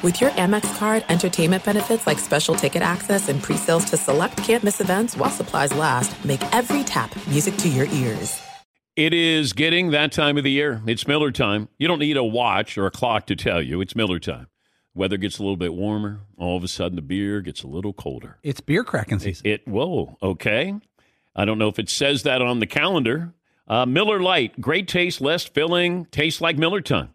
With your Amex card, entertainment benefits like special ticket access and pre-sales to select campus events while supplies last, make every tap music to your ears. It is getting that time of the year. It's Miller time. You don't need a watch or a clock to tell you. It's Miller time. Weather gets a little bit warmer. All of a sudden, the beer gets a little colder. It's beer cracking season. It, it whoa, okay. I don't know if it says that on the calendar. Uh, Miller Lite, great taste, less filling, tastes like Miller time.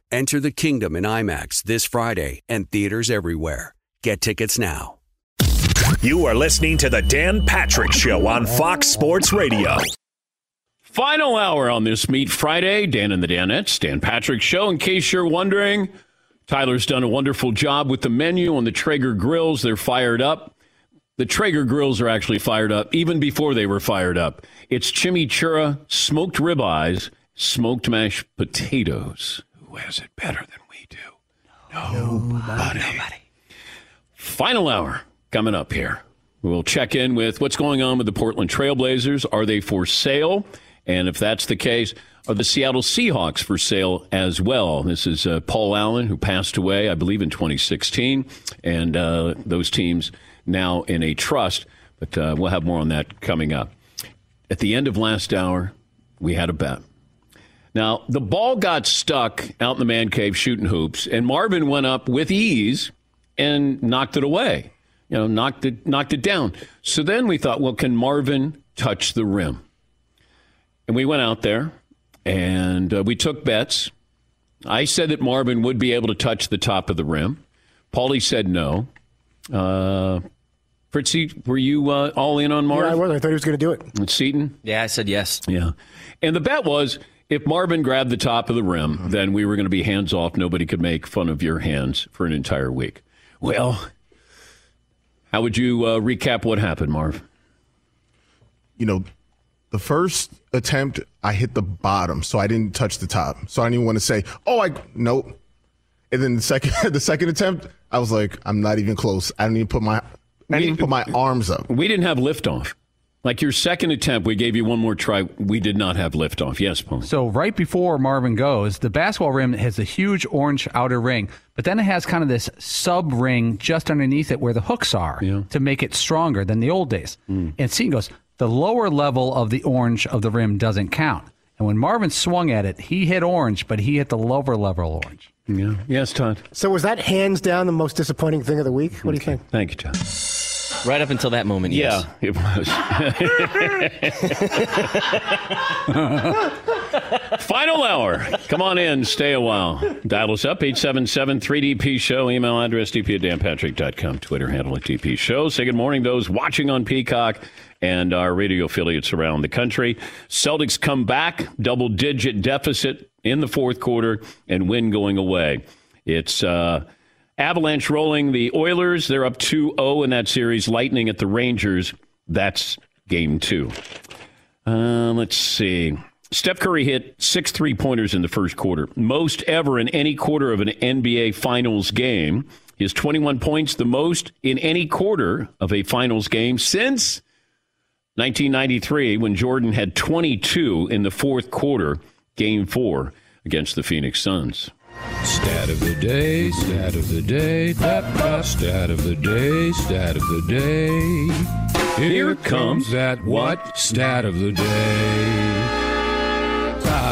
Enter the kingdom in IMAX this Friday and theaters everywhere. Get tickets now. You are listening to the Dan Patrick Show on Fox Sports Radio. Final hour on this Meet Friday. Dan and the Danettes, Dan Patrick Show. In case you're wondering, Tyler's done a wonderful job with the menu on the Traeger grills. They're fired up. The Traeger grills are actually fired up even before they were fired up. It's chimichurri, smoked ribeyes, smoked mashed potatoes. Who has it better than we do? Nobody. Nobody. Final hour coming up here. We'll check in with what's going on with the Portland Trailblazers. Are they for sale? And if that's the case, are the Seattle Seahawks for sale as well? This is uh, Paul Allen, who passed away, I believe, in 2016, and uh, those teams now in a trust. But uh, we'll have more on that coming up. At the end of last hour, we had a bet. Now, the ball got stuck out in the man cave shooting hoops, and Marvin went up with ease and knocked it away. You know, knocked it knocked it down. So then we thought, well, can Marvin touch the rim? And we went out there and uh, we took bets. I said that Marvin would be able to touch the top of the rim. Paulie said no. Uh, Fritzy, were you uh, all in on Marvin? Yeah, I was. I thought he was going to do it. And Seaton? Yeah, I said yes. Yeah. And the bet was if Marvin grabbed the top of the rim, then we were going to be hands off. Nobody could make fun of your hands for an entire week. Well, how would you uh, recap what happened, Marv? You know, the first attempt, I hit the bottom, so I didn't touch the top. So I didn't even want to say, "Oh, I nope." And then the second, the second attempt, I was like, "I'm not even close. I didn't even put my, I didn't even put my arms up." We didn't have liftoff. Like your second attempt, we gave you one more try. We did not have liftoff. Yes, Paul. So right before Marvin goes, the basketball rim has a huge orange outer ring, but then it has kind of this sub ring just underneath it where the hooks are Yeah. to make it stronger than the old days. Mm. And Seaton goes, the lower level of the orange of the rim doesn't count. And when Marvin swung at it, he hit orange, but he hit the lower level orange. Yeah. Yes, Todd. So was that hands down the most disappointing thing of the week? What do you think? Thank you, Todd. Right up until that moment, yes. Yeah, it was. Final hour. Come on in. Stay a while. Dial us up, 877-3DP Show. Email address, dp at danpatrick.com. Twitter handle at DP Show. Say good morning those watching on Peacock and our radio affiliates around the country. Celtics come back, double-digit deficit in the fourth quarter, and win going away. It's... Uh, Avalanche rolling the Oilers. They're up 2 0 in that series. Lightning at the Rangers. That's game two. Uh, let's see. Steph Curry hit six three pointers in the first quarter, most ever in any quarter of an NBA Finals game. His 21 points, the most in any quarter of a Finals game since 1993, when Jordan had 22 in the fourth quarter, game four against the Phoenix Suns. Stat of the day, stat of the day, da, da, stat of the day, stat of the day. Here comes that what? Stat of the day.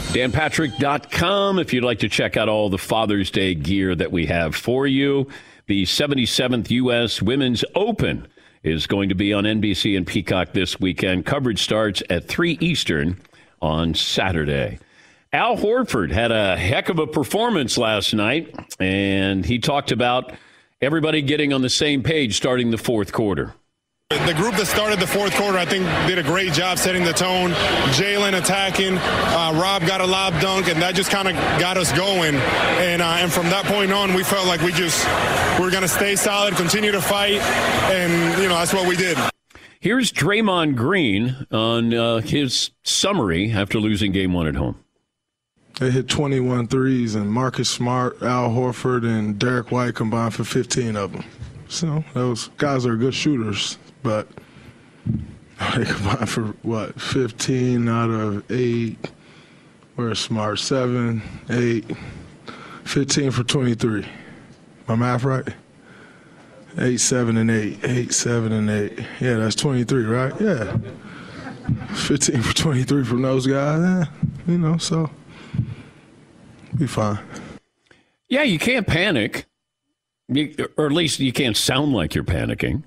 Danpatrick.com if you'd like to check out all the Father's Day gear that we have for you. The 77th U.S. Women's Open is going to be on NBC and Peacock this weekend. Coverage starts at 3 Eastern on Saturday. Al Horford had a heck of a performance last night, and he talked about everybody getting on the same page starting the fourth quarter. The group that started the fourth quarter, I think, did a great job setting the tone. Jaylen attacking, uh, Rob got a lob dunk, and that just kind of got us going. And uh, and from that point on, we felt like we just we are going to stay solid, continue to fight, and you know that's what we did. Here's Draymond Green on uh, his summary after losing Game One at home. They hit 21 threes, and Marcus Smart, Al Horford, and Derrick White combined for 15 of them. So those guys are good shooters but they combined for what 15 out of 8 we're smart? 7 8 15 for 23 my math right? 8 7 and 8 8 7 and 8 yeah that's 23 right? Yeah. 15 for 23 from those guys yeah, you know so be fine yeah you can't panic you, or at least you can't sound like you're panicking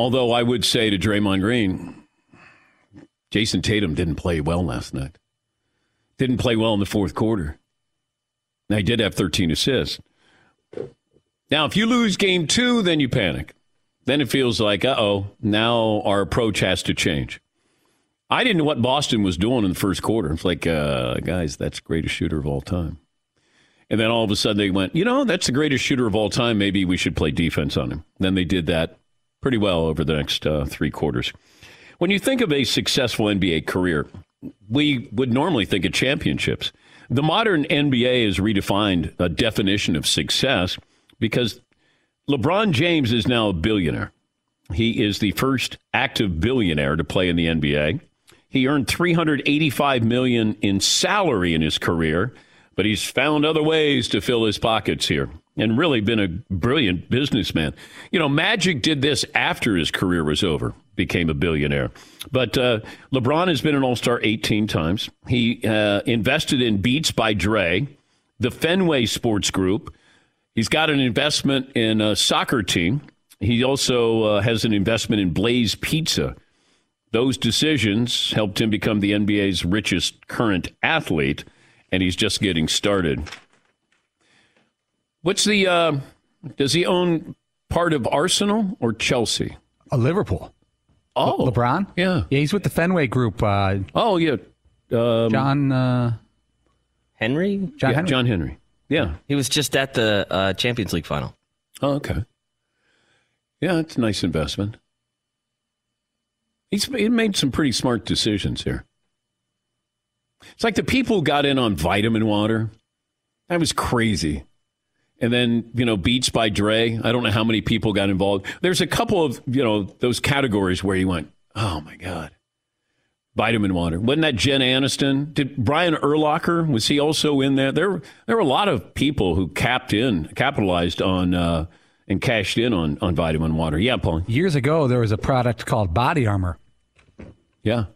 Although I would say to Draymond Green, Jayson Tatum didn't play well last night. Didn't play well in the fourth quarter. Now, he did have 13 assists. Now, if you lose game two, then you panic. Then it feels like, uh oh, now our approach has to change. I didn't know what Boston was doing in the first quarter. It's like, uh, guys, that's the greatest shooter of all time. And then all of a sudden they went, you know, that's the greatest shooter of all time. Maybe we should play defense on him. Then they did that pretty well over the next uh, three quarters. When you think of a successful NBA career, we would normally think of championships. The modern NBA has redefined a definition of success because LeBron James is now a billionaire. He is the first active billionaire to play in the NBA. He earned 385 million in salary in his career, but he's found other ways to fill his pockets here and really been a brilliant businessman. You know, Magic did this after his career was over, became a billionaire. But uh, LeBron has been an All Star 18 times. He uh, invested in Beats by Dre, the Fenway Sports Group. He's got an investment in a soccer team. He also uh, has an investment in Blaze Pizza. Those decisions helped him become the NBA's richest current athlete, and he's just getting started. What's the? Uh, does he own part of Arsenal or Chelsea? A Liverpool. Oh, Le- LeBron. Yeah, yeah. He's with the Fenway Group. Uh, oh yeah, um, John uh, Henry. John yeah, Henry. John Henry. Yeah, he was just at the uh, Champions League final. Oh, okay. Yeah, it's a nice investment. He's he made some pretty smart decisions here. It's like the people who got in on vitamin water. That was crazy. And then, you know, Beats by Dre. I don't know how many people got involved. There's a couple of, you know, those categories where you went, oh my God. Vitamin water. Wasn't that Jen Aniston? Did Brian Urlacher, was he also in there? There, there were a lot of people who capped in, capitalized on, uh, and cashed in on, on vitamin water. Yeah, Paul. Years ago, there was a product called Body Armor. Yeah.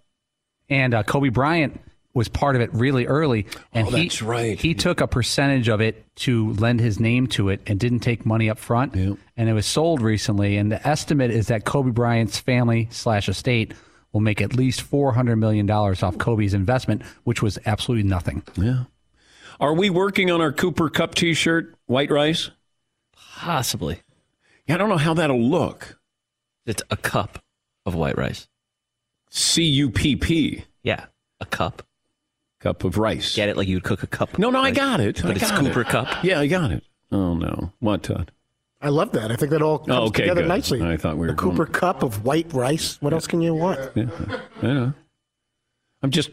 And uh, Kobe Bryant was part of it really early, and oh, he, that's right. He took a percentage of it to lend his name to it, and didn't take money up front. Yep. And it was sold recently, and the estimate is that Kobe Bryant's family slash estate will make at least four hundred million dollars off Kobe's investment, which was absolutely nothing. Yeah. Are we working on our Cooper Kupp T-shirt, white rice? Possibly. Yeah, I don't know how that'll look. It's a cup of white rice. C U P P. Yeah, a cup. Cup of rice. Get it like you'd cook a cup. No, no, I got it. But I it's got Cooper it. cup. Yeah, I got it. Oh no, what Todd? I love that. I think that all comes Oh, okay, together good. nicely. I thought we were a Cooper going- cup of white rice. What else can you want? Yeah, I know. I'm just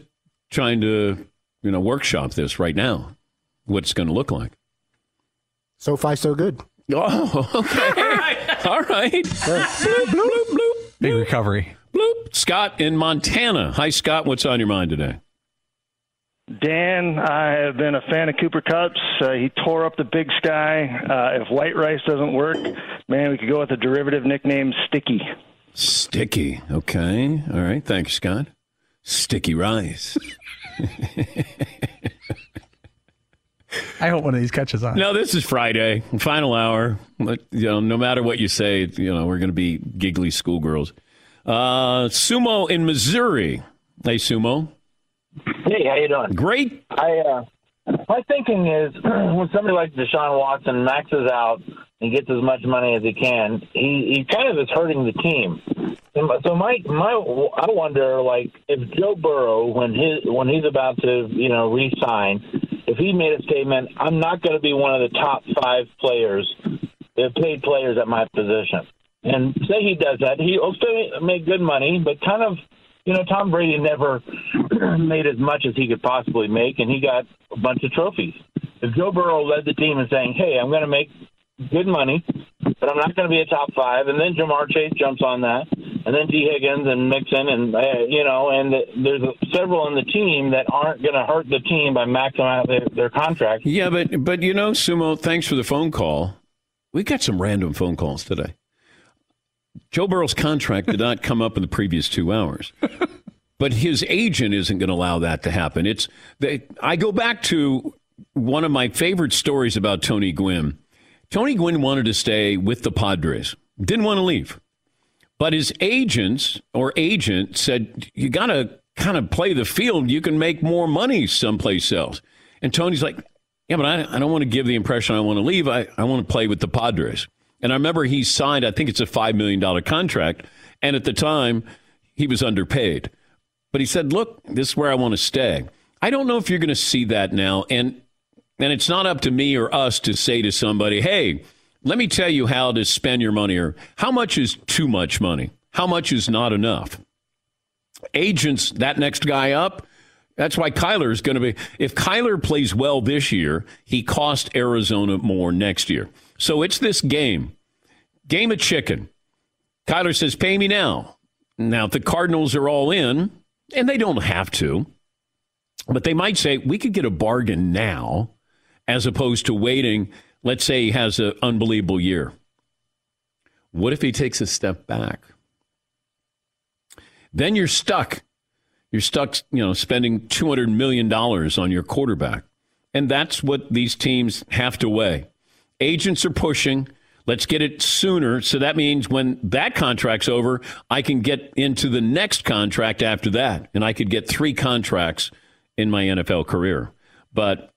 trying to, you know, workshop this right now. What it's going to look like. So far, so good. Oh, okay. All right. bloop, bloop, bloop, Big recovery. Bloop. Scott in Montana. Hi, Scott. What's on your mind today? Dan, I have been a fan of Cooper Kupp's. Uh, he tore up the Big Sky. Uh, if White Rice doesn't work, man, we could go with a derivative nickname, Sticky. Sticky. Okay. All right. Thanks, Scott. Sticky rice. I hope one of these catches on. No, this is Friday, final hour. But, you know, no matter what you say, you know, we're going to be giggly schoolgirls. Uh, Sumo in Missouri. Hey, Sumo. Hey, how you doing? Great. I uh, my thinking is when somebody like Deshaun Watson maxes out and gets as much money as he can, he he kind of is hurting the team. So my my I wonder like if Joe Burrow when his when he's about to you know re-sign, if he made a statement, I'm not going to be one of the top five players, the paid players at my position, and say he does that, he'll still make good money, but kind of you know, Tom Brady never made as much as he could possibly make, and he got a bunch of trophies. If Joe Burrow led the team and saying, "Hey, I'm going to make good money, but I'm not going to be a top five, and then Ja'Marr Chase jumps on that, and then Tee Higgins and Mixon, and uh, you know, and there's several in the team that aren't going to hurt the team by maxing out their, their contract. Yeah, but but you know, Sumo, thanks for the phone call. We got some random phone calls today. Joe Burrow's contract did not come up in the previous two hours. But his agent isn't going to allow that to happen. It's they, I go back to one of my favorite stories about Tony Gwynn. Tony Gwynn wanted to stay with the Padres, didn't want to leave. But his agents or agent said, you got to kind of play the field. You can make more money someplace else. And Tony's like, yeah, but I, I don't want to give the impression I want to leave. I, I want to play with the Padres. And I remember he signed, I think it's a $5 million contract. And at the time, he was underpaid. But he said, look, this is where I want to stay. I don't know if you're going to see that now. And, and it's not up to me or us to say to somebody, hey, let me tell you how to spend your money or how much is too much money? How much is not enough? Agents, that next guy up, that's why Kyler is going to be. If Kyler plays well this year, he cost Arizona more next year. So it's this game, game of chicken. Kyler says, pay me now. Now, if the Cardinals are all in, and they don't have to, but they might say, we could get a bargain now as opposed to waiting. Let's say he has an unbelievable year. What if he takes a step back? Then you're stuck. You're stuck, you know, spending $200 million on your quarterback. And that's what these teams have to weigh. Agents are pushing. Let's get it sooner. So that means when that contract's over, I can get into the next contract after that. And I could get three contracts in my NFL career. But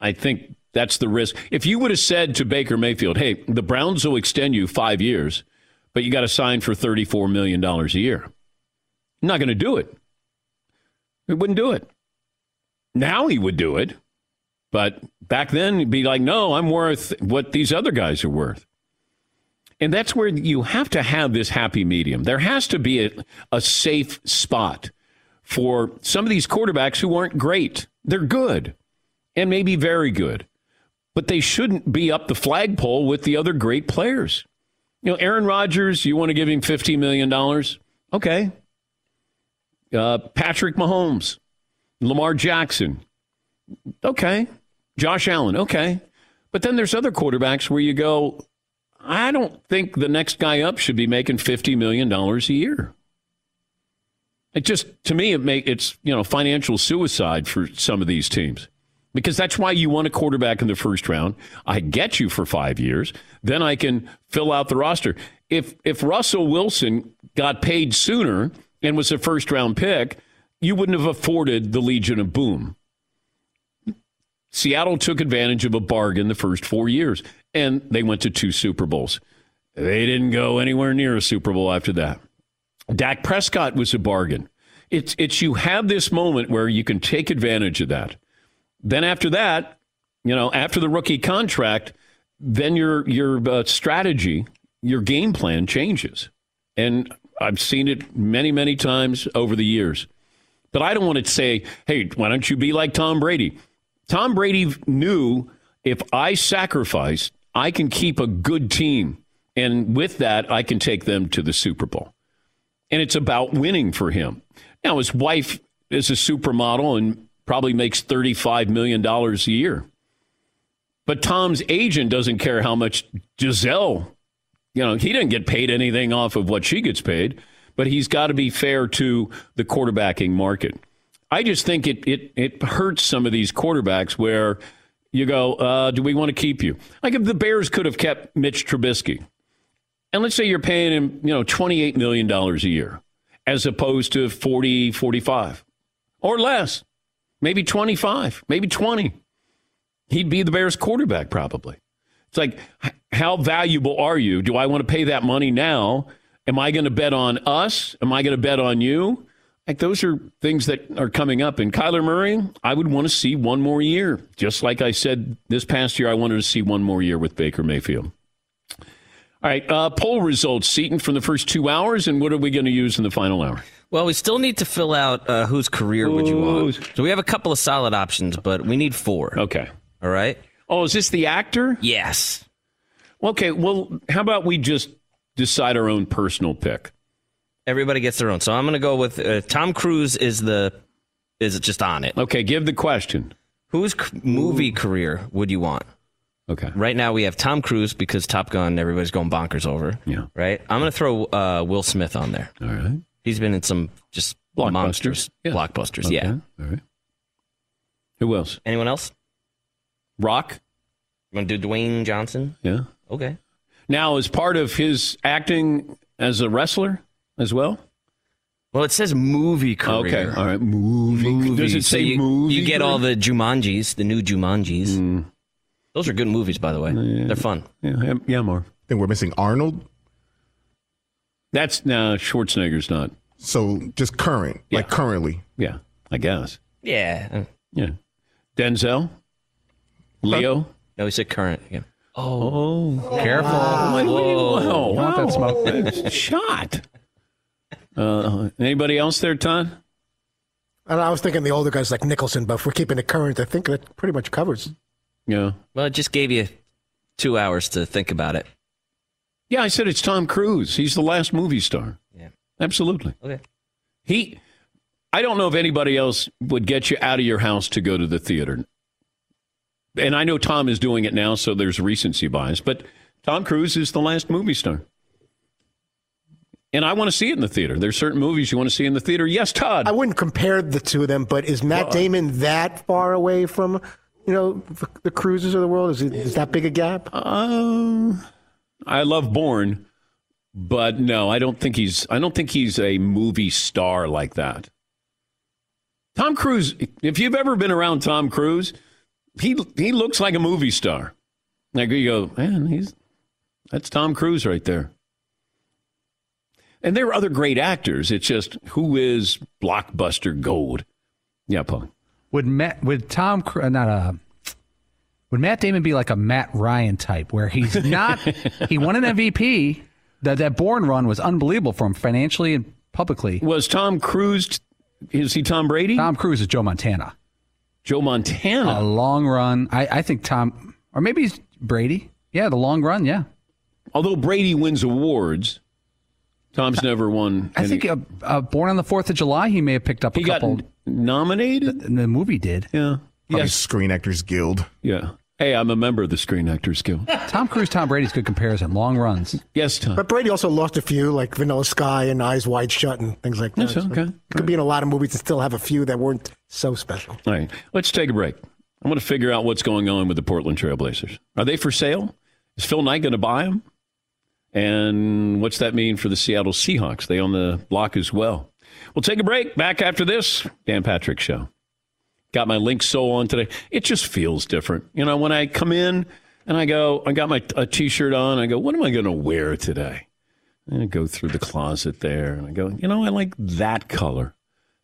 I think that's the risk. If you would have said to Baker Mayfield, hey, the Browns will extend you five years, but you got to sign for $34 million a year, I'm not going to do it. He wouldn't do it. Now he would do it. But back then, he'd be like, no, I'm worth what these other guys are worth. And that's where you have to have this happy medium. There has to be a, a safe spot for some of these quarterbacks who aren't great. They're good and maybe very good, but they shouldn't be up the flagpole with the other great players. You know, Aaron Rodgers, you want to give him $50 million? Okay. Uh, Patrick Mahomes, Lamar Jackson. Okay. Josh Allen. Okay. But then there's other quarterbacks where you go, I don't think the next guy up should be making $50 million a year. It just, to me, it make, it's, you know, financial suicide for some of these teams because that's why you want a quarterback in the first round. I get you for five years, then I can fill out the roster. If if Russell Wilson got paid sooner and was a first round pick, you wouldn't have afforded the Legion of Boom. Seattle took advantage of a bargain the first four years, and they went to two Super Bowls. They didn't go anywhere near a Super Bowl after that. Dak Prescott was a bargain. It's it's you have this moment where you can take advantage of that. Then after that, you know, after the rookie contract, then your your uh, strategy, your game plan changes. And I've seen it many many times over the years. But I don't want to say, "Hey, why don't you be like Tom Brady?" Tom Brady knew if I sacrifice, I can keep a good team. And with that, I can take them to the Super Bowl. And it's about winning for him. Now, his wife is a supermodel and probably makes $35 million a year. But Tom's agent doesn't care how much Gisele, you know, he didn't get paid anything off of what she gets paid, but he's got to be fair to the quarterbacking market. I just think it, it, it hurts some of these quarterbacks where you go, uh, do we want to keep you? Like if the Bears could have kept Mitch Trubisky, and let's say you're paying him, you know, $28 million a year as opposed to 40, 45 or less, maybe 25, maybe 20. He'd be the Bears quarterback probably. It's like, how valuable are you? Do I want to pay that money now? Am I going to bet on us? Am I going to bet on you? Like those are things that are coming up. And Kyler Murray, I would want to see one more year. Just like I said this past year, I wanted to see one more year with Baker Mayfield. All right, uh, poll results, Seton, from the first two hours, and what are we going to use in the final hour? Well, we still need to fill out uh, whose career would you want. So we have a couple of solid options, but we need four. Okay. All right. Oh, is this the actor? Yes. Okay, well, how about we just decide our own personal pick? Everybody gets their own. So I'm going to go with uh, Tom Cruise is the is it just on it. Okay, give the question. Whose c- movie career would you want? Okay. Right now we have Tom Cruise because Top Gun. Everybody's going bonkers over. Yeah. Right. I'm going to throw uh, Will Smith on there. All right. He's been in some just Blockbusters. monsters, Yeah. blockbusters. Okay, Yeah. All right. Who else? Anyone else? Rock? You want to do Dwayne Johnson? Yeah. Okay. Now, as part of his acting as a wrestler as well? Well, it says movie oh, career. Okay. All right. Movie. Does it So say you, movie? You get all the Jumanjis, the new Jumanjis. Hmm. Those are good movies, by the way. They're fun. Yeah, yeah, yeah, Marv. I think we're missing Arnold. That's no Schwarzenegger's not. So just current, like currently. Yeah, I guess. Yeah. Yeah. Denzel? Leo? No, he said current again. Oh. Careful. Wait, wait, Whoa. wow, You want that wow. smoke? Shot. Uh, anybody else there, Todd? And I was thinking the older guys like Nicholson, but if we're keeping it current, I think that pretty much covers. Yeah. Well, it just gave you two hours to think about it. Yeah, I said it's Tom Cruise. He's the last movie star. Yeah. Absolutely. Okay. He, I don't know if anybody else would get you out of your house to go to the theater. And I know Tom is doing it now, so there's recency bias, but Tom Cruise is the last movie star. And I want to see it in the theater. There's certain movies you want to see in the theater. Yes, Todd. I wouldn't compare the two of them, but is Matt Damon that far away from, you know, the, the cruises of the world? Is, it, is that big a gap? Uh, I love Bourne, but no, I don't think he's. I don't think he's a movie star like that. Tom Cruise. If you've ever been around Tom Cruise, he he looks like a movie star. Like you go, man, he's that's Tom Cruise right there. And there are other great actors. It's just who is blockbuster gold. Yeah, Paul. Would Matt, would Tom, uh, not a, would Matt Damon be like a Matt Ryan type where he's not, he won an MVP. That that Bourne run was unbelievable for him financially and publicly. Was Tom Cruise? Is he Tom Brady? Tom Cruise is Joe Montana. Joe Montana. A long run. I, I think Tom, or maybe he's Brady. Yeah, the long run. Yeah. Although Brady wins awards, Tom's never won. I any- think uh, uh, Born on the Fourth of July, he may have picked up a he got couple. nominated. The, the movie did. Yeah. Probably Yes. Screen Actors Guild. Yeah. Hey, I'm a member of the Screen Actors Guild. Tom Cruise, Tom Brady's good comparison. Long runs. Yes, Tom. But Brady also lost a few, like Vanilla Sky and Eyes Wide Shut and things like that. Yes, So okay. It could be in a lot of movies and still have a few that weren't so special. All right. Let's take a break. I want to figure out what's going on with the Portland Trailblazers. Are they for sale? Is Phil Knight going to buy them? And what's that mean for the Seattle Seahawks? They on the block as well. We'll take a break. Back after this, Dan Patrick Show. Got my Link Soul on today. It just feels different. You know, when I come in and I go, I got my a t-shirt on. I go, what am I going to wear today? And I go through the closet there and I go, you know, I like that color.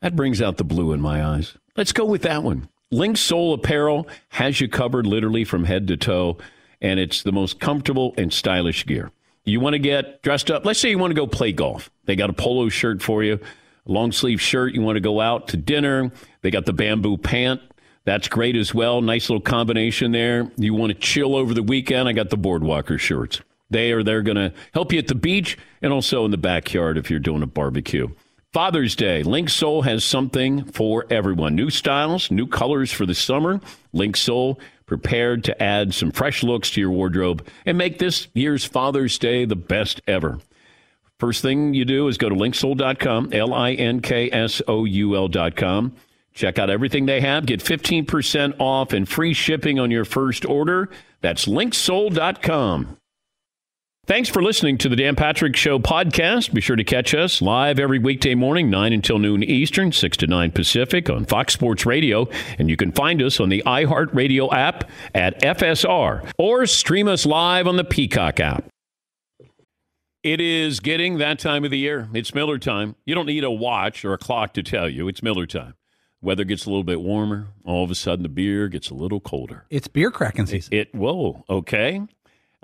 That brings out the blue in my eyes. Let's go with that one. Link Soul Apparel has you covered literally from head to toe, and it's the most comfortable and stylish gear. You want to get dressed up. Let's say you want to go play golf. They got a polo shirt for you, long sleeve shirt. You want to go out to dinner. They got the bamboo pant. That's great as well. Nice little combination there. You want to chill over the weekend. I got the Boardwalker shirts. They are they're going to help you at the beach and also in the backyard if you're doing a barbecue. Father's Day. Link Soul has something for everyone. New styles, new colors for the summer. Link Soul prepared to add some fresh looks to your wardrobe and make this year's Father's Day the best ever. First thing you do is go to linksoul.com, L I N K S O U L.com. Check out everything they have. Get 15% off and free shipping on your first order. That's linksoul.com. Thanks for listening to the Dan Patrick Show podcast. Be sure to catch us live every weekday morning, 9 until noon Eastern, 6 to 9 Pacific on Fox Sports Radio. And you can find us on the iHeartRadio app at FSR or stream us live on the Peacock app. It is getting that time of the year. It's Miller time. You don't need a watch or a clock to tell you. It's Miller time. Weather gets a little bit warmer. All of a sudden, the beer gets a little colder. It's beer cracking season. It, whoa, okay.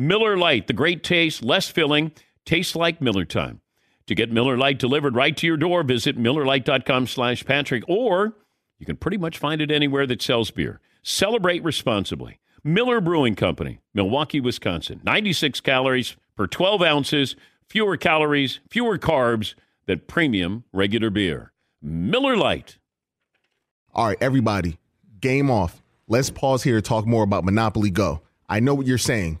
Miller Lite, the great taste, less filling, tastes like Miller time. To get Miller Lite delivered right to your door, visit MillerLite.com slash Patrick, or you can pretty much find it anywhere that sells beer. Celebrate responsibly. Miller Brewing Company, Milwaukee, Wisconsin. 96 calories per 12 ounces fewer calories, fewer carbs than premium regular beer. Miller Lite. All right, everybody, game off. Let's pause here to talk more about Monopoly Go. I know what you're saying.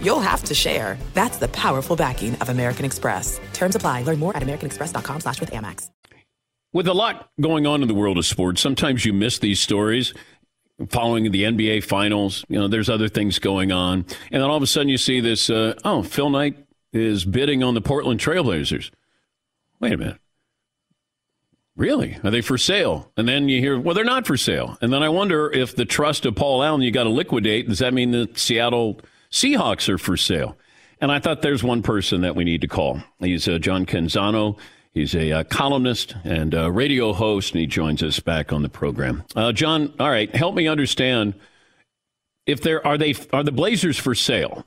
you'll have to share. That's the powerful backing of American Express. Terms apply. Learn more at americanexpress.com slash with Amex. With a lot going on in the world of sports, sometimes you miss these stories. Following the NBA finals, you know, there's other things going on. And then all of a sudden you see this uh, oh, Phil Knight is bidding on the Portland Trailblazers. Wait a minute. Really? Are they for sale? And then you hear, well, they're not for sale. And then I wonder if the trust of Paul Allen you got to liquidate. Does that mean the Seattle Seahawks are for sale? And I thought there's one person that we need to call. He's uh, John Canzano. He's a uh, columnist and radio host, and he joins us back on the program. Uh, John, all right, help me understand if there are they are the Blazers for sale?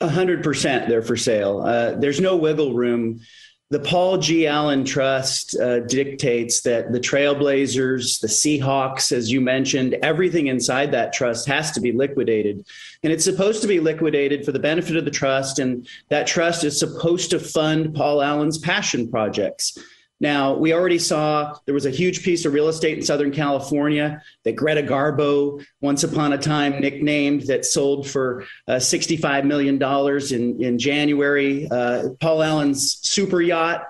Hundred percent, they're for sale. Uh, there's no wiggle room the Paul G. Allen Trust uh, dictates that the Trailblazers, the Seahawks, as you mentioned, everything inside that trust has to be liquidated. And it's supposed to be liquidated for the benefit of the trust. And that trust is supposed to fund Paul Allen's passion projects. Now, we already saw there was a huge piece of real estate in Southern California that Greta Garbo, once upon a time nicknamed, that sold for uh, $65 million in, in January. Uh, Paul Allen's super yacht,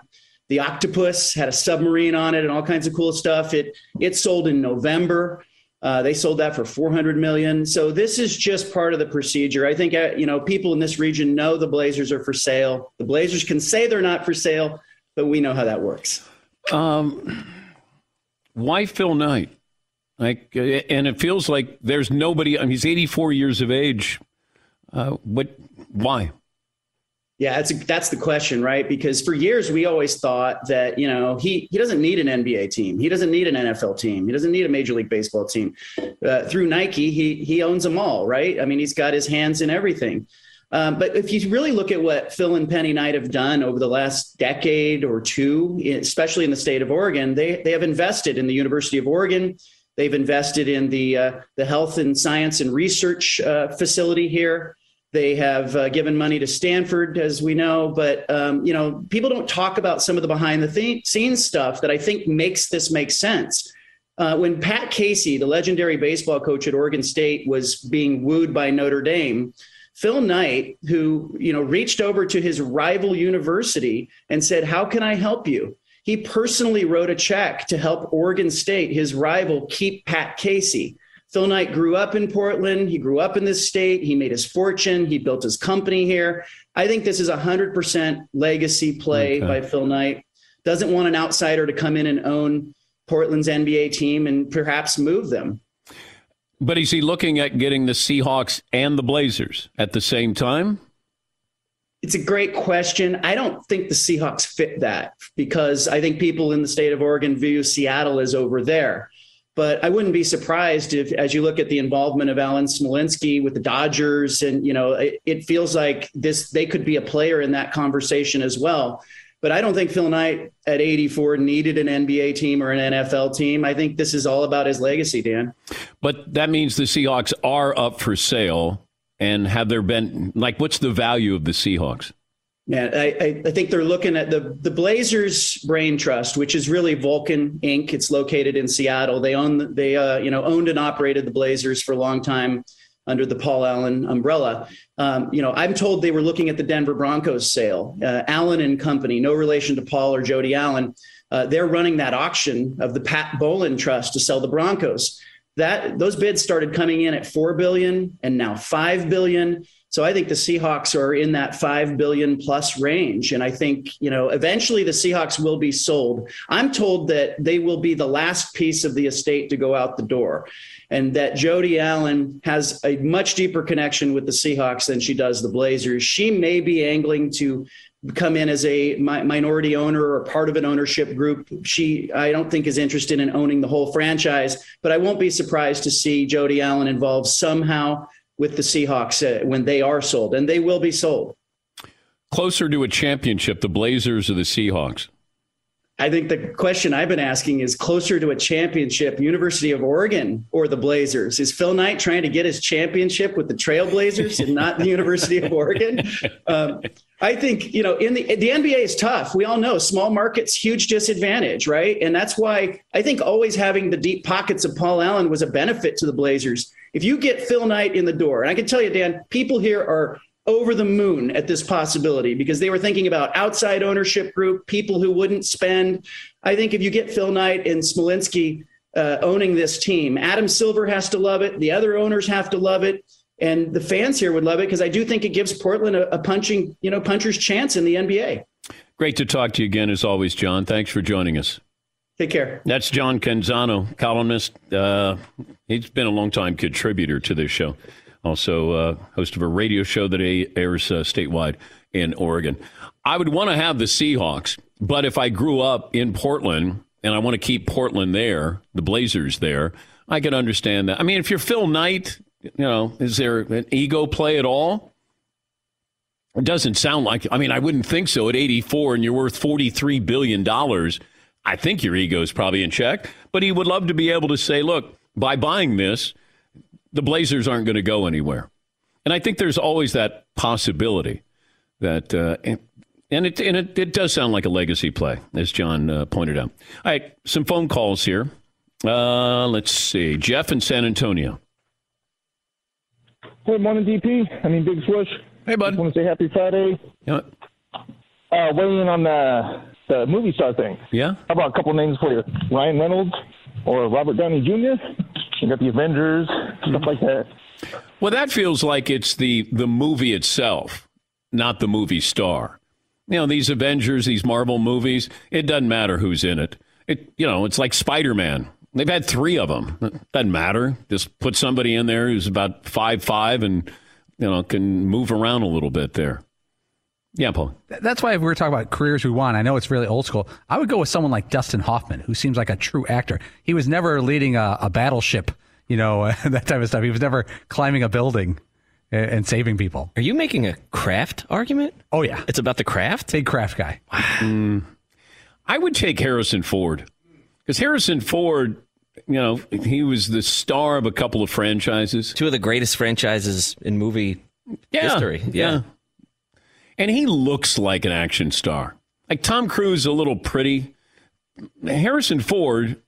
the Octopus, had a submarine on it and all kinds of cool stuff. It, it sold in November. Uh, they sold that for 400 million. So this is just part of the procedure. I think uh, you know people in this region know the Blazers are for sale. The Blazers can say they're not for sale, but we know how that works. Um, why Phil Knight? Like, uh, and it feels like there's nobody. I mean, he's 84 years of age. Uh, what? Why? Yeah, that's a, that's the question, right? Because for years we always thought that you know he he doesn't need an NBA team, he doesn't need an NFL team, he doesn't need a Major League Baseball team. Uh, through Nike, he he owns them all, right? I mean, he's got his hands in everything. Um, but if you really look at what Phil and Penny Knight have done over the last decade or two, especially in the state of Oregon, they they have invested in the University of Oregon. They've invested in the uh, the health and science and research uh, facility here. They have uh, given money to Stanford, as we know, but um, you know people don't talk about some of the behind the th- scenes stuff that I think makes this make sense. Uh, when Pat Casey, the legendary baseball coach at Oregon State, was being wooed by Notre Dame, Phil Knight, who you know reached over to his rival university and said, "How can I help you?" He personally wrote a check to help Oregon State, his rival, keep Pat Casey. Phil Knight grew up in Portland. He grew up in this state. He made his fortune. He built his company here. I think this is a 100% legacy play okay. by Phil Knight. Doesn't want an outsider to come in and own Portland's NBA team and perhaps move them. But is he looking at getting the Seahawks and the Blazers at the same time? It's a great question. I don't think the Seahawks fit that because I think people in the state of Oregon view Seattle as over there. But I wouldn't be surprised if, as you look at the involvement of Alan Smolinisky with the Dodgers, and you know, it, it feels like this they could be a player in that conversation as well. But I don't think Phil Knight at 84 needed an NBA team or an NFL team. I think this is all about his legacy, Dan. But that means the Seahawks are up for sale. And have there been, like, what's the value of the Seahawks? Yeah, I, I, think they're looking at the the Blazers Brain Trust, which is really Vulcan Inc. It's located in Seattle. They own they uh, you know owned and operated the Blazers for a long time under the Paul Allen umbrella. Um, you know, I'm told they were looking at the Denver Broncos sale. Uh, Allen and Company, no relation to Paul or Jody Allen. Uh, they're running that auction of the Pat Bowlen Trust to sell the Broncos. That those bids started coming in at four billion and now five billion. So I think the Seahawks are in that 5 billion plus range and I think, you know, eventually the Seahawks will be sold. I'm told that they will be the last piece of the estate to go out the door and that Jody Allen has a much deeper connection with the Seahawks than she does the Blazers. She may be angling to come in as a mi- minority owner or part of an ownership group. She, I don't think, is interested in owning the whole franchise, but I won't be surprised to see Jody Allen involved somehow with the Seahawks uh, when they are sold, and they will be sold. Closer to a championship, the Blazers or the Seahawks? I think the question I've been asking is closer to a championship, University of Oregon or the Blazers. Is Phil Knight trying to get his championship with the Trailblazers and not the University of Oregon? Um, I think you know in the the NBA is tough. We all know small markets huge disadvantage, right? And that's why I think always having the deep pockets of Paul Allen was a benefit to the Blazers. If you get Phil Knight in the door, and I can tell you, Dan, people here are over the moon at this possibility because they were thinking about outside ownership group, people who wouldn't spend. I think if you get Phil Knight and Smolinisky uh, owning this team, Adam Silver has to love it. The other owners have to love it. And the fans here would love it because I do think it gives Portland a, a punching, you know, puncher's chance in the NBA. Great to talk to you again, as always, John. Thanks for joining us. Take care. That's John Canzano, columnist. Uh, he's been a long-time contributor to this show also uh, host of a radio show that airs uh, statewide in Oregon. I would want to have the Seahawks, but if I grew up in Portland and I want to keep Portland there, the Blazers there, I can understand that. I mean, if you're Phil Knight, you know, is there an ego play at all? It doesn't sound like, I mean, I wouldn't think so at 84 and you're worth $43 billion. I think your ego is probably in check, but he would love to be able to say, look, by buying this, the Blazers aren't going to go anywhere. And I think there's always that possibility that, uh, and, and, it, and it, it, does sound like a legacy play, as John uh, pointed out. All right, some phone calls here. Uh, let's see. Jeff in San Antonio. Good morning, DP. I mean, Big Switch. Hey, bud. Just want to say happy Friday. Yeah. Uh, weighing in on the, the movie star thing. Yeah. How about a couple names for you? Ryan Reynolds or Robert Downey Jr.? You got the Avengers, stuff like that. Well, that feels like it's the, the movie itself, not the movie star. You know, these Avengers, these Marvel movies, it doesn't matter who's in it. It, you know, it's like Spider Man. They've had three of them. Doesn't matter. Just put somebody in there who's about five five and you know can move around a little bit there. Yeah, Paul. That's why if we were talking about careers we want. I know it's really old school. I would go with someone like Dustin Hoffman, who seems like a true actor. He was never leading a, a battleship, you know, that type of stuff. He was never climbing a building and, and saving people. Are you making a craft argument? Oh yeah, it's about the craft. Big craft guy. Mm, I would take Harrison Ford because Harrison Ford you know, he was the star of a couple of franchises. Two of the greatest franchises in movie yeah, history. Yeah. yeah. And he looks like an action star. Like Tom Cruise, is a little pretty. Harrison Ford,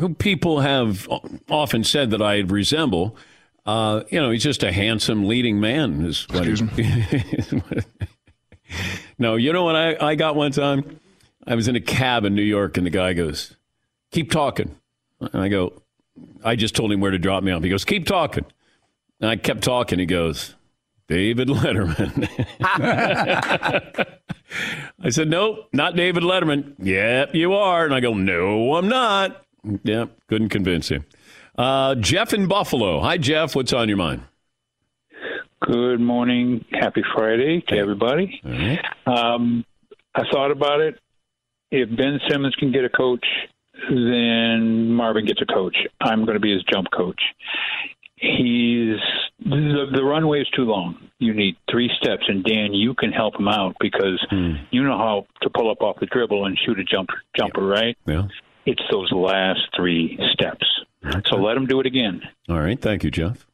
who people have often said that I resemble, uh, you know, he's just a handsome leading man. Is what Excuse me. no, you know what I, I got one time? I was in a cab in New York, and the guy goes, Keep talking. And I go, I just told him where to drop me off. He goes, keep talking. And I kept talking. He goes, David Letterman. I said, nope, not David Letterman. Yep, you are. And I go, no, I'm not. Yep, couldn't convince him. Uh, Jeff in Buffalo. Hi, Jeff. What's on your mind? Good morning. Happy Friday to everybody. Um, I thought about it. If Ben Simmons can get a coach then Marvin gets a coach. I'm going to be his jump coach. He's the, the runway is too long. You need three steps, and Dan, you can help him out because Hmm. you know how to pull up off the dribble and shoot a jumper, jumper, right? Yeah. It's those last three steps. So let him do it again. All right. Thank you, Jeff.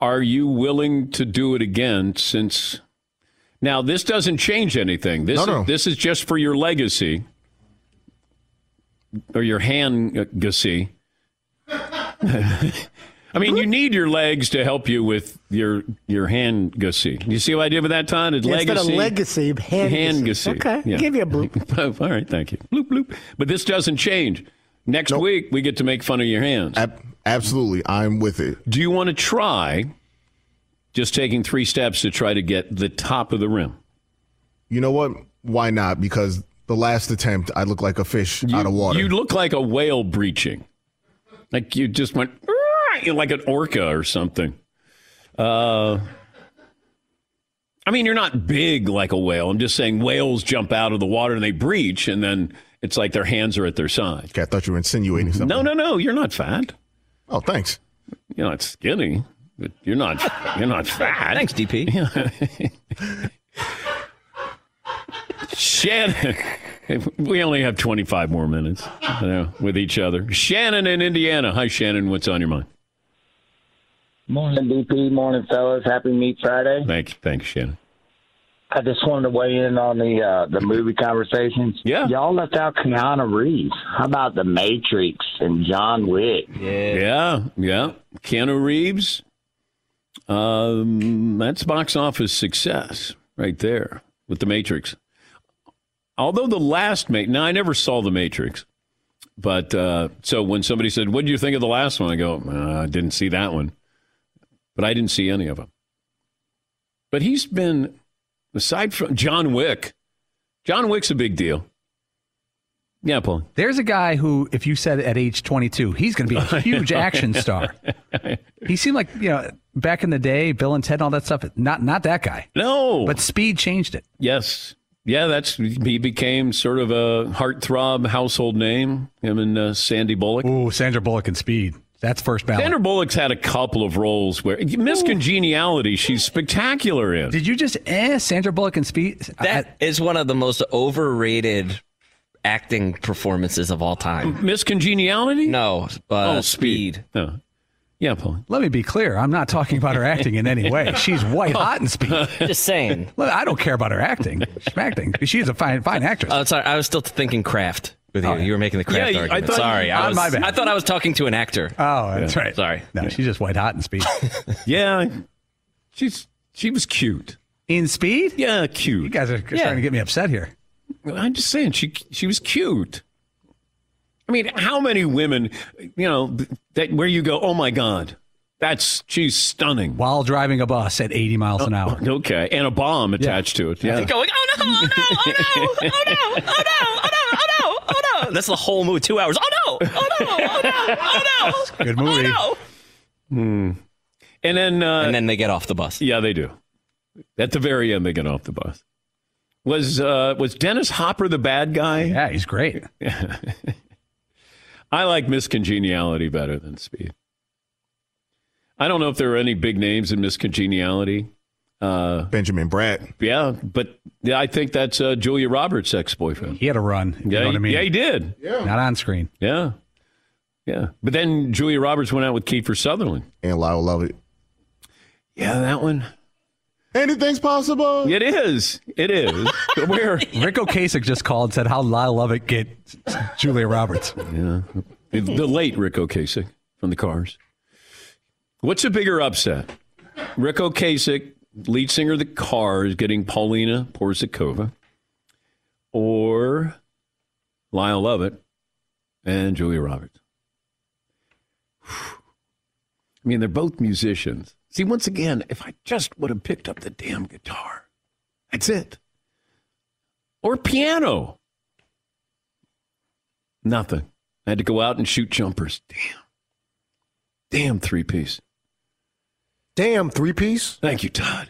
Are you willing to do it again since now this doesn't change anything? This No, no. Is, this is just for your legacy or your hand legacy. I mean, you need your legs to help you with your your hand gussy. You see what I did with that, Todd? It's Yeah, Instead of legacy. legacy, hand, Hand gussy. gussy. Okay, Yeah. give you a bloop. Oh, all right, thank you. Bloop bloop. But this doesn't change. Next week we get to make fun of your hands. absolutely, I'm with it. Do you want to try just taking three steps to try to get the top of the rim? You know what? Why not? Because the last attempt, I look like a fish out of water. You look like a whale breaching. Like you just went "Argh," like an orca or something. Uh, I mean, you're not big like a whale. I'm just saying whales jump out of the water and they breach, and then it's like their hands are at their side. Okay, I thought you were insinuating something. No, no, no. You're not fat. Oh, thanks. You're not skinny, but you're not. You're not fat. Thanks, DP. Shannon. We only have 25 more minutes you know, with each other. Shannon in Indiana. Hi, Shannon. What's on your mind? Morning, DP. Morning, fellas. Happy Meat Friday. Thank you. Thanks, Shannon. I just wanted to weigh in on the uh, the movie conversations. Yeah. Y'all left out Keanu Reeves. How about The Matrix and John Wick? Yeah, yeah. Yeah. Keanu Reeves. Um, that's box office success right there with The Matrix. Although the last Matrix, now I never saw The Matrix, but uh, so when somebody said, "What did you think of the last one?" I go, uh, "I didn't see that one," but I didn't see any of them. But he's been, aside from John Wick, John Wick's a big deal. Yeah, Paul. There's a guy who, if you said at age 22, he's going to be a huge action star. He seemed like you know back in the day, Bill and Ted and all that stuff. Not not that guy. No, but Speed changed it. Yes. Yeah, that's he became sort of a heartthrob household name. Him and uh, Sandy Bullock. Ooh, Sandra Bullock and Speed. That's first ballot. Sandra Bullock's had a couple of roles where Miss Congeniality, she's spectacular in. Did you just eh Sandra Bullock and Speed? That is one of the most overrated acting performances of all time. Miss Congeniality? No, uh, Speed. No. Yeah, Paul. Let me be clear. I'm not talking about her acting in any way. She's white hot in Speed. Just saying. Look, I don't care about her acting. She's acting. She's a fine, fine actress. Oh, sorry. I was still thinking craft with you. Oh, yeah. You were making the craft yeah, argument. I thought, Sorry, I, was, I thought I was talking to an actor. Oh, that's yeah. right. Sorry. No, yeah. she's just white hot in speed. yeah, she's she was cute in speed. Yeah, cute. You guys are trying to get me upset here. I'm just saying she she was cute. I mean, how many women, you know, that where you go, oh my god, that's she's stunning while driving a bus at 80 miles an hour. Oh, okay, and a bomb attached to it. Yeah, going, oh no, oh no, oh no, oh no, oh no, oh no. Oh no. Oh, oh, that's the whole movie. Two hours. Oh no, oh no, oh no, oh no. Good movie. Oh, Hmm. And then uh, and then they get off the bus. Yeah, they do. At the very end, they get off the bus. Was uh, was Dennis Hopper the bad guy? Yeah, he's great. I like Miss Congeniality better than Speed. I don't know if there are any big names in Miss Congeniality. Uh, Benjamin Bratt. Yeah, but yeah, I think that's uh, Julia Roberts' ex-boyfriend. He had a run. You Yeah, know what I he- mean? yeah, he did. Yeah. Not on screen. Yeah, yeah. But then Julia Roberts went out with Kiefer Sutherland. And Lyle Lovett. Yeah, that one. Anything's possible. It is. It is. Where Ric Ocasek just called and said how Lyle Lovett get Julia Roberts. Yeah. The, the late Ric Ocasek from the Cars. What's a bigger upset? Ric Ocasek, lead singer of the Cars, getting Paulina Porizkova, or Lyle Lovett and Julia Roberts? I mean, they're both musicians. See, once again, if I just would have picked up the damn guitar, that's it. Or piano. Nothing. I had to go out and shoot jumpers. Damn. Damn three piece. Damn three piece. Thank you, Todd.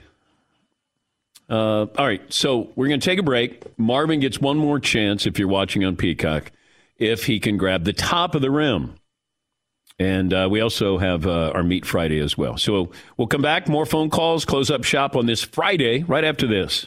Uh, all right, so we're going to take a break. Marvin gets one more chance if you're watching on Peacock, if he can grab the top of the rim. And uh, we also have uh, our Meet Friday as well. So we'll come back, more phone calls, close up shop on this Friday, right after this.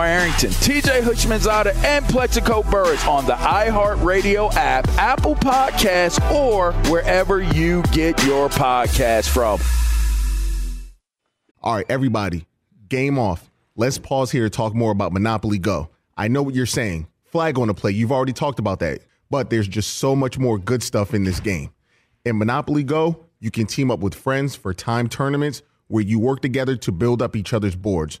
Arrington, TJ Houshmandzadeh, and Plaxico Burress on the iHeartRadio app, Apple Podcasts, or wherever you get your podcast from. All right, everybody, game off. Let's pause here to talk more about Monopoly Go. I know what you're saying. Flag on the play. You've already talked about that. But there's just so much more good stuff in this game. In Monopoly Go, you can team up with friends for time tournaments where you work together to build up each other's boards.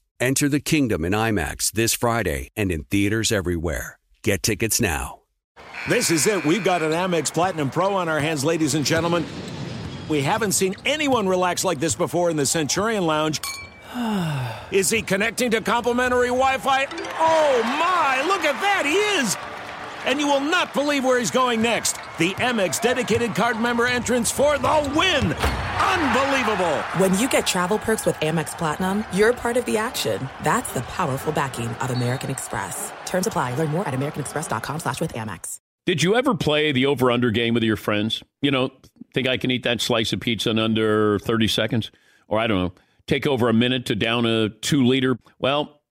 Enter the kingdom in IMAX this Friday and in theaters everywhere. Get tickets now. This is it. We've got an Amex Platinum Pro on our hands, ladies and gentlemen. We haven't seen anyone relax like this before in the Centurion Lounge. Is he connecting to complimentary Wi Fi? Oh my, look at that! He is! And you will not believe where he's going next. The Amex dedicated card member entrance for the win! Unbelievable! When you get travel perks with Amex Platinum, you're part of the action. That's the powerful backing of American Express. Terms apply. Learn more at americanexpress.com slash with Amex. Did you ever play the over under game with your friends? You know, think I can eat that slice of pizza in under 30 seconds? Or I don't know, take over a minute to down a two liter? Well,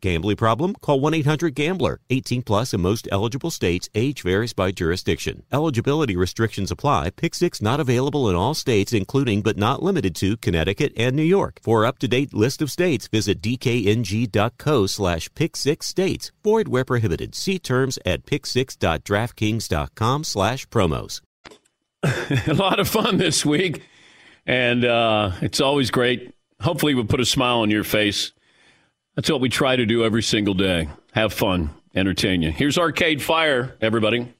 Gambling problem? Call 1 800 Gambler. 18 plus in most eligible states. Age varies by jurisdiction. Eligibility restrictions apply. Pick six not available in all states, including but not limited to Connecticut and New York. For up to date list of states, visit dkng.co slash pick six states. Void where prohibited. See terms at pick6.draftkings.com slash promos. a lot of fun this week, and uh, it's always great. Hopefully, we'll put a smile on your face. That's what we try to do every single day. Have fun, entertain you. Here's Arcade Fire, everybody.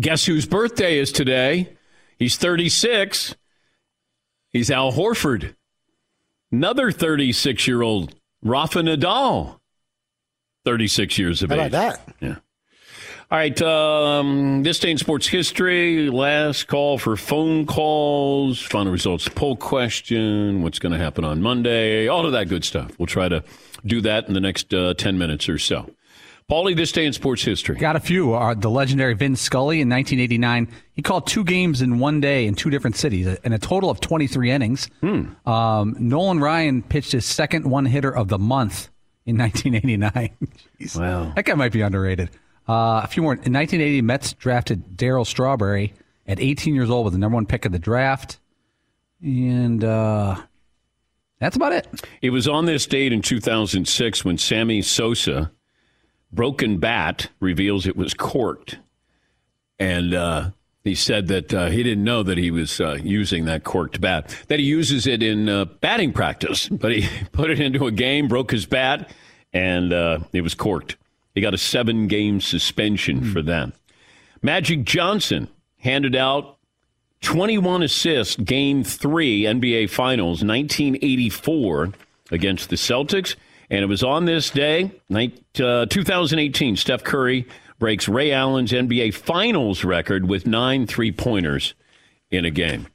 Guess whose birthday is today? He's 36. He's Al Horford. Another 36 year old, Rafa Nadal. 36 years of How age. about that? Yeah. All right. Um, this day in sports history. Last call for phone calls. Final results. Poll question. What's going to happen on Monday? All of that good stuff. We'll try to do that in the next uh, 10 minutes or so. Paulie, this day in sports history. Got a few. Uh, the legendary Vin Scully in 1989. He called two games in one day in two different cities, in a total of 23 innings. Um, Nolan Ryan pitched his second one hitter of the month in 1989. Wow. That guy might be underrated. Uh, a few more. In 1980, Mets drafted Darryl Strawberry at 18 years old with the number one pick of the draft. And uh, that's about it. It was on this date in 2006 when Sammy Sosa, broken bat, reveals it was corked. And uh, he said that uh, he didn't know that he was uh, using that corked bat, that he uses it in uh, batting practice, but he put it into a game, broke his bat, and uh, it was corked. He got a seven game suspension for them. Magic Johnson handed out 21 assists, game three, NBA Finals, 1984 against the Celtics. And it was on this day, uh, 2018, Steph Curry breaks Ray Allen's NBA Finals record with nine three pointers in a game.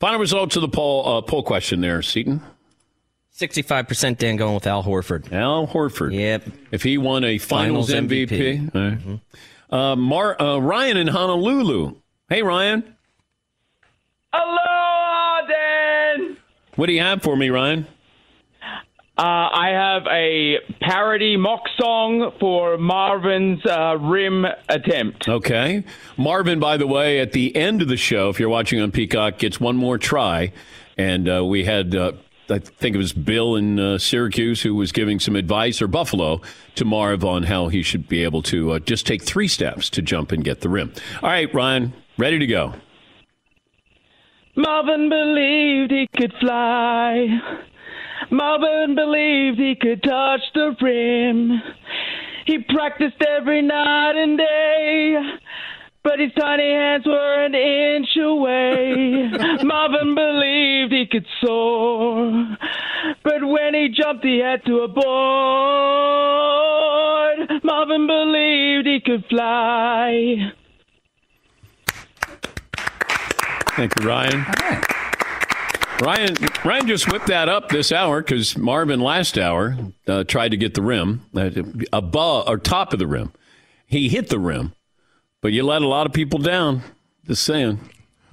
Final results of the poll, uh, poll question there, Seaton. 65% Dan going with Al Horford. Al Horford. Yep. If he won a Finals, Finals MVP. MVP. All right. Uh, Mar- uh, Ryan in Honolulu. Hey, Ryan. Hello, Dan. What do you have for me, Ryan? Uh, I have a parody mock song for Marvin's uh, rim attempt. Okay. Marvin, by the way, at the end of the show, if you're watching on Peacock, gets one more try. And uh, we had, uh, I think it was Bill in uh, Syracuse who was giving some advice, or Buffalo, to Marv on how he should be able to uh, just take three steps to jump and get the rim. All right, Ryan, ready to go. Marvin believed he could fly. Marvin believed he could touch the rim. He practiced every night and day. But his tiny hands were an inch away. Marvin believed he could soar, but when he jumped, he had to abort. Marvin believed he could fly. Thank you, Ryan. Ryan, Ryan just whipped that up this hour because Marvin last hour uh, tried to get the rim uh, above or top of the rim. He hit the rim, but you let a lot of people down. Just saying.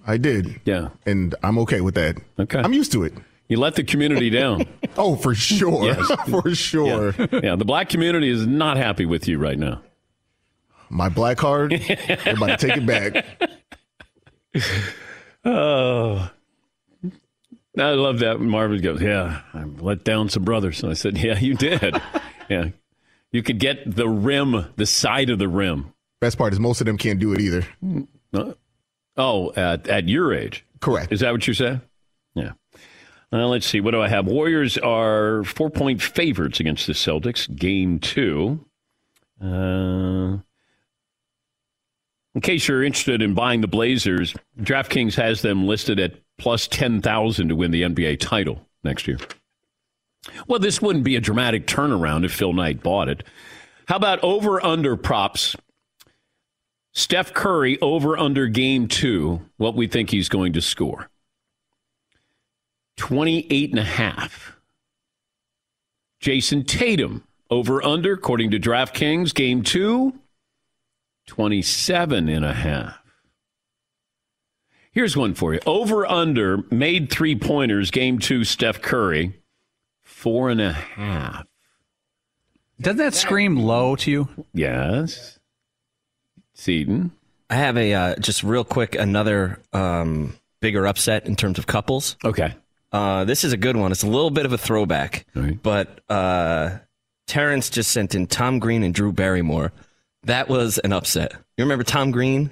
I did. Yeah. And I'm okay with that. Okay. I'm used to it. You let the community down. oh, for sure. Yes. for sure. Yeah. yeah, the black community is not happy with you right now. My black card, everybody take it back. Oh. I love that. Marvin goes, Yeah, I let down some brothers. And I said, Yeah, you did. yeah. You could get the rim, the side of the rim. Best part is most of them can't do it either. Oh, at, at your age. Correct. Is that what you said? Yeah. Uh, let's see. What do I have? Warriors are four point favorites against the Celtics. Game two. Uh, in case you're interested in buying the Blazers, DraftKings has them listed at plus 10,000 to win the NBA title next year. Well, this wouldn't be a dramatic turnaround if Phil Knight bought it. How about over under props? Steph Curry over under game two, what we think he's going to score. 28 and a half. Jayson Tatum over under, according to DraftKings, game two, 27 and a half. Here's one for you. Over under made three pointers, game two, Steph Curry, four and a half. Doesn't that scream low to you? Yes. Seaton. I have a uh, just real quick another um, bigger upset in terms of couples. Okay. Uh, this is a good one. It's a little bit of a throwback, but uh, Terrence just sent in Tom Green and Drew Barrymore. That was an upset. You remember Tom Green?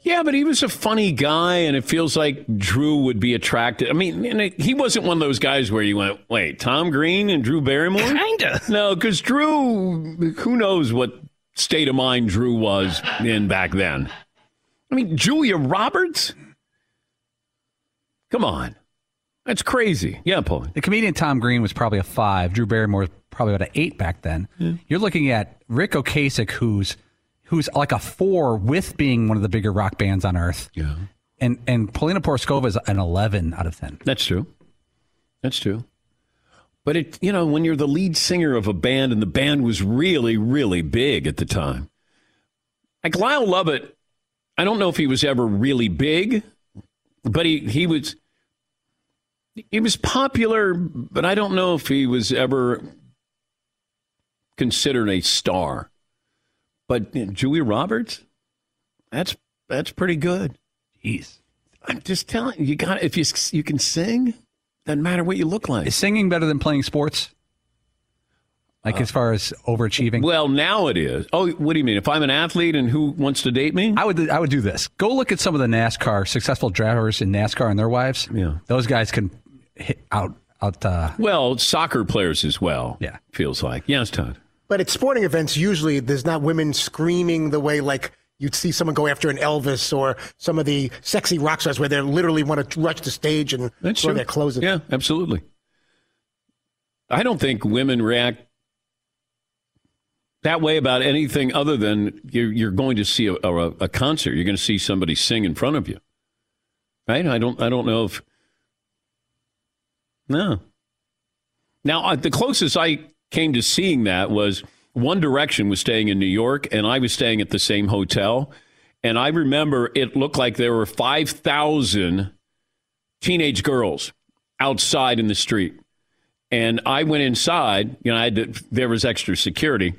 Yeah, but he was a funny guy, and it feels like Drew would be attracted. I mean, and it, he wasn't one of those guys where you went, wait, Tom Green and Drew Barrymore? Kinda. No, because Drew, who knows what state of mind Drew was in back then. I mean, Julia Roberts? Come on. That's crazy. Yeah, Paul. The comedian Tom Green was probably a five. Drew Barrymore was probably about an eight back then. You're looking at Ric Ocasek, who's who's like a four with being one of the bigger rock bands on earth. Yeah. And and Paulina Porizkova is an eleven out of ten. That's true. That's true. But it, you know, when you're the lead singer of a band and the band was really, really big at the time, like Lyle Lovett, I don't know if he was ever really big, but he, he was, he was popular, but I don't know if he was ever considered a star. But you know, Julia Roberts, that's, that's pretty good. Jeez. I'm just telling you, you got if you you can sing, doesn't matter what you look like. Is singing better than playing sports? Like as far as overachieving? Well, now it is. Oh, what do you mean? If I'm an athlete and who wants to date me? I would I would do this. Go look at some of the NASCAR successful drivers in NASCAR and their wives. Yeah, those guys can hit out out. Uh, Well, soccer players as well. Yeah, feels like yes, Todd. But at sporting events, usually there's not women screaming the way like you'd see someone go after an Elvis or some of the sexy rock stars where they literally want to rush the stage and That's throw true. their clothes. Yeah, absolutely. I don't think women react that way about anything other than you're, you're going to see a, a, a concert. You're going to see somebody sing in front of you, right? I don't. I don't know if. No. Now, uh, the closest I came to seeing that was One Direction was staying in New York, and I was staying at the same hotel. And I remember it looked like there were 5,000 teenage girls outside in the street. And I went inside, you know, I had to, there was extra security.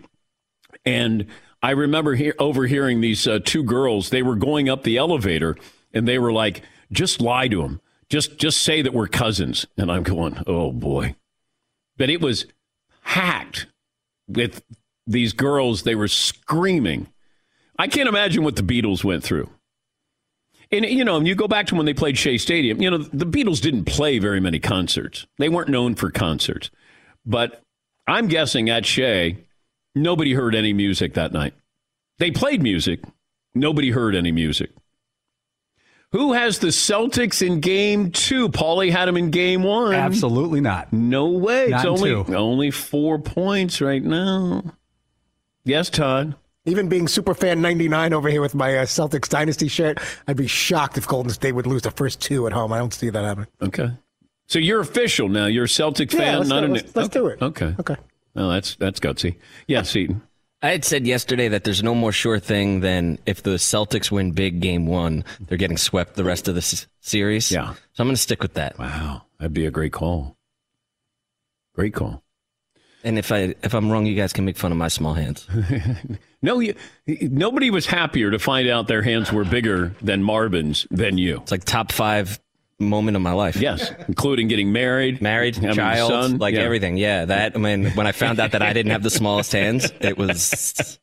And I remember he- overhearing these uh, two girls, they were going up the elevator and they were like, just lie to him. Just, just say that we're cousins. And I'm going, oh boy. But it was hacked with these girls. They were screaming. I can't imagine what the Beatles went through. And, you know, you go back to when they played Shea Stadium, you know, the Beatles didn't play very many concerts. They weren't known for concerts. But I'm guessing at Shea, nobody heard any music that night. They played music, Nobody heard any music. Who has the Celtics in game two? Paulie had them in game one. Absolutely not. No way. Not it's only two. only four points right now. Yes, Todd. Even being super fan 99 over here with my uh, Celtics dynasty shirt, I'd be shocked if Golden State would lose the first two at home. I don't see that happening. Okay. So you're official now. You're a Celtic Yeah, fan, let's not do it. an. Let's- let's do it. Okay. Okay. Well, that's that's gutsy. Yes, Eaton. I had said yesterday that there's no more sure thing than if the Celtics win big game one, they're getting swept the rest of the s- series. Yeah. So I'm going to stick with that. Wow, that'd be a great call. Great call. And if I if I'm wrong, you guys can make fun of my small hands. No, you, nobody was happier to find out their hands were bigger than Marvin's than you. It's like top five moment of my life. Yes, including getting married, married, child, son. like Yeah. everything. Yeah, that. I mean, when I found out that I didn't have the smallest hands, it was.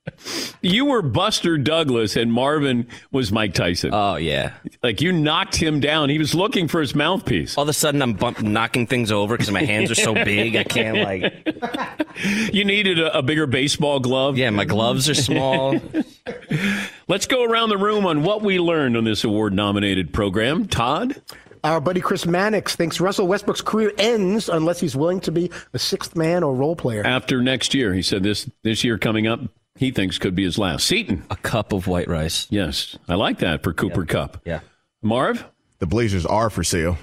You were Buster Douglas, and Marvin was Mike Tyson. Oh yeah, like you knocked him down. He was looking for his mouthpiece. All of a sudden, I'm bump, knocking things over because my hands are so big. I can't like. You needed a, a bigger baseball glove. Yeah, my gloves are small. Let's go around the room on what we learned on this award-nominated program. Todd. Our buddy Chris Mannix thinks Russell Westbrook's career ends unless he's willing to be a sixth man or role player. After next year, he said this this year coming up, he thinks could be his last. Seaton. A cup of white rice. Yes, I like that for Cooper Kupp. Yeah. Marv. The Blazers are for sale.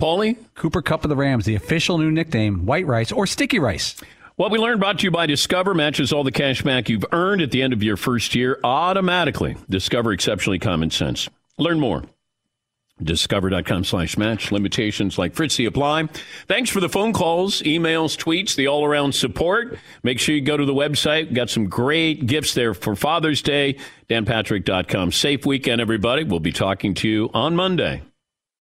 Paulie. Cooper Kupp of the Rams, the official new nickname, white rice or sticky rice. What we learned brought to you by Discover matches all the cash back you've earned at the end of your first year automatically. Discover exceptionally common sense. Learn more. Discover.com slash match. Limitations like Fritzy apply. Thanks for the phone calls, emails, tweets, the all around support. Make sure you go to the website. We've got some great gifts there for Father's Day. DanPatrick.com. Safe weekend, everybody. We'll be talking to you on Monday.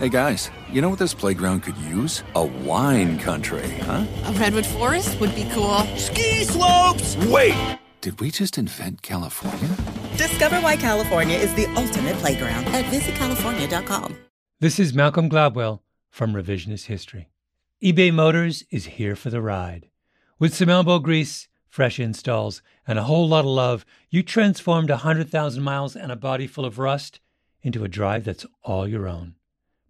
Hey guys, you know what this playground could use? A wine country, huh? A redwood forest would be cool. Ski slopes! Wait! Did we just invent California? Discover why California is the ultimate playground at visitcalifornia.com. This is Malcolm Gladwell from Revisionist History. eBay Motors is here for the ride. With some elbow grease, fresh installs, and a whole lot of love, you transformed 100,000 miles and a body full of rust into a drive that's all your own.